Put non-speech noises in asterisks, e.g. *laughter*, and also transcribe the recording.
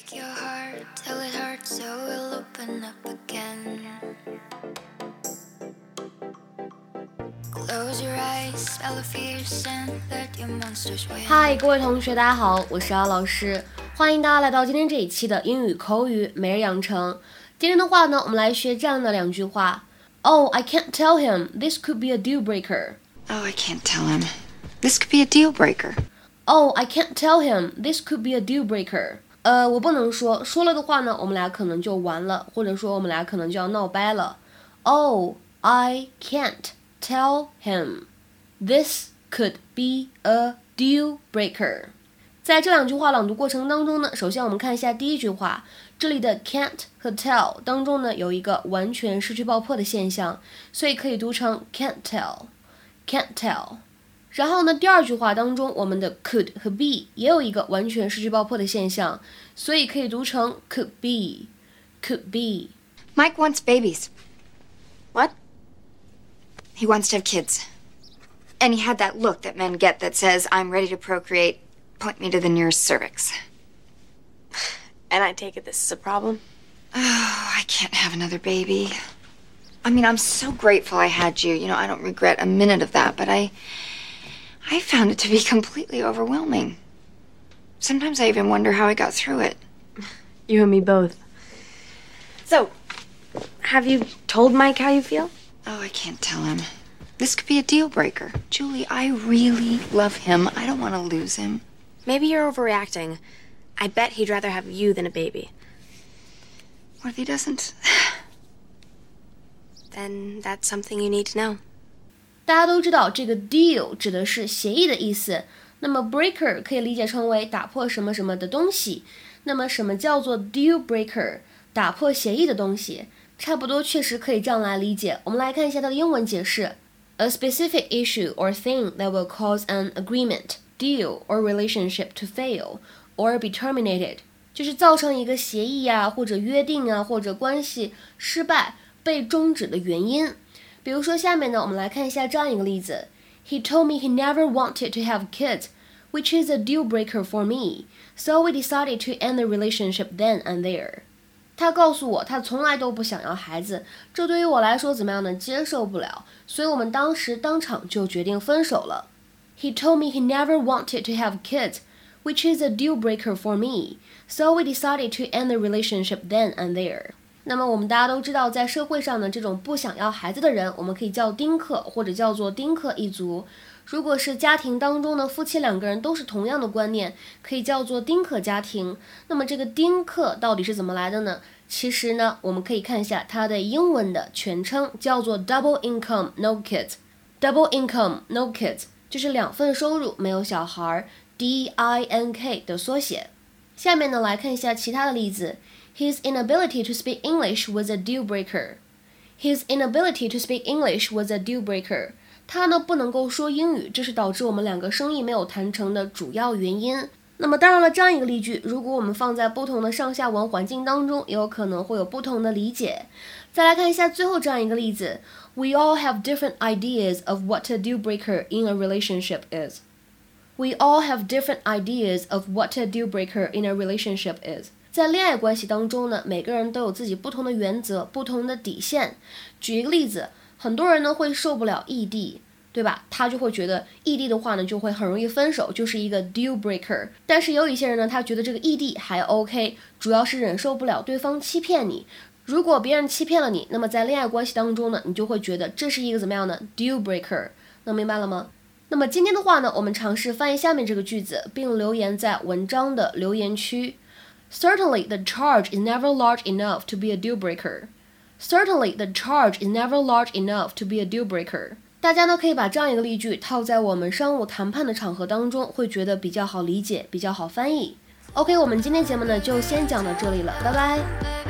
Break your heart till it hurts, so we'll open up again. Close your eyes, spell the fears, and let your monsters win. 嗨，各位同学，大家好，我是姚老师，欢迎大家来到今天这一期的英语口语每日养成。今天的话呢，我们来学这样的两句话。Oh, I can't tell him. This could be a deal breaker. Oh, I can't tell him. This could be a deal breaker. Oh, I can't tell him. This could be a deal breaker. 呃，我不能说，说了的话呢，我们俩可能就完了，或者说我们俩可能就要闹掰了。Oh, I can't tell him. This could be a deal breaker. 在这两句话朗读过程当中呢，首先我们看一下第一句话，这里的 can't 和 tell 当中呢有一个完全失去爆破的现象，所以可以读成 can't tell，can't tell。然后呢，第二句话当中，我们的 could 和 be 也有一个完全失去爆破的现象，所以可以读成 could be，could be。 Mike wants babies. What? He wants to have kids. And he had that look that men get that says, I'm ready to procreate. Point me to the nearest cervix. *sighs* And I take it this is a problem? Oh, I can't have another baby. I mean, I'm so grateful I had you. You know, I don't regret a minute of that, but I. I found it to be completely overwhelming. Sometimes I even wonder how I got through it. You and me both. So, have you told Mike how you feel? Oh, I can't tell him. This could be a deal breaker. Julie, I really love him. I don't want to lose him. Maybe you're overreacting. I bet he'd rather have you than a baby. What if he doesn't? *sighs* Then that's something you need to know. 大家都知道，这个 deal 指的是协议的意思。那么 breaker 可以理解成为打破什么什么的东西。那么什么叫做 deal breaker？打破协议的东西，差不多确实可以这样来理解。我们来看一下它的英文解释：a specific issue or thing that will cause an agreement, deal or relationship to fail or be terminated，就是造成一个协议啊，或者约定啊，或者关系失败、被终止的原因。比如说，下面呢，我们来看一下这样一个例子：He told me he never wanted to have kids, which is a deal breaker for me. So we decided to end the relationship then and there. 他告诉我，他从来都不想要孩子，这对于我来说怎么样呢？接受不了，所以我们当时当场就决定分手了。He told me he never wanted to have kids, which is a deal breaker for me. So we decided to end the relationship then and there. 那么我们大家都知道，在社会上呢，这种不想要孩子的人，我们可以叫丁克，或者叫做丁克一族。如果是家庭当中呢，夫妻两个人都是同样的观念，可以叫做丁克家庭。那么这个丁克到底是怎么来的呢？其实呢，我们可以看一下它的英文的全称，叫做 double income no kids。double income no kids 就是两份收入没有小孩，D I N K 的缩写。下面呢，来看一下其他的例子。His inability to speak English was a deal breaker. His inability to speak English was a deal breaker. 他呢不能够说英语，这是导致我们两个生意没有谈成的主要原因。那么当然了，这样一个例句，如果我们放在不同的上下文环境当中，也有可能会有不同的理解。再来看一下最后这样一个例子：We all have different ideas of what a deal breaker in a relationship is. We all have different ideas of what a deal breaker in a relationship is. 在恋爱关系当中呢，每个人都有自己不同的原则、不同的底线。举一个例子，很多人呢会受不了异地，对吧？他就会觉得异地的话呢，就会很容易分手，就是一个 deal breaker。但是有一些人呢，他觉得这个异地还 OK，主要是忍受不了对方欺骗你。如果别人欺骗了你，那么在恋爱关系当中呢，你就会觉得这是一个怎么样的 deal breaker？能明白了吗？那么今天的话呢，我们尝试翻译下面这个句子，并留言在文章的留言区。Certainly, the charge is never large enough to be a deal breaker. Certainly, the charge is never large enough to be a deal breaker. 大家呢可以把这样一个例句套在我们商务谈判的场合当中，会觉得比较好理解，比较好翻译。OK，我们今天节目呢就先讲到这里了，拜拜。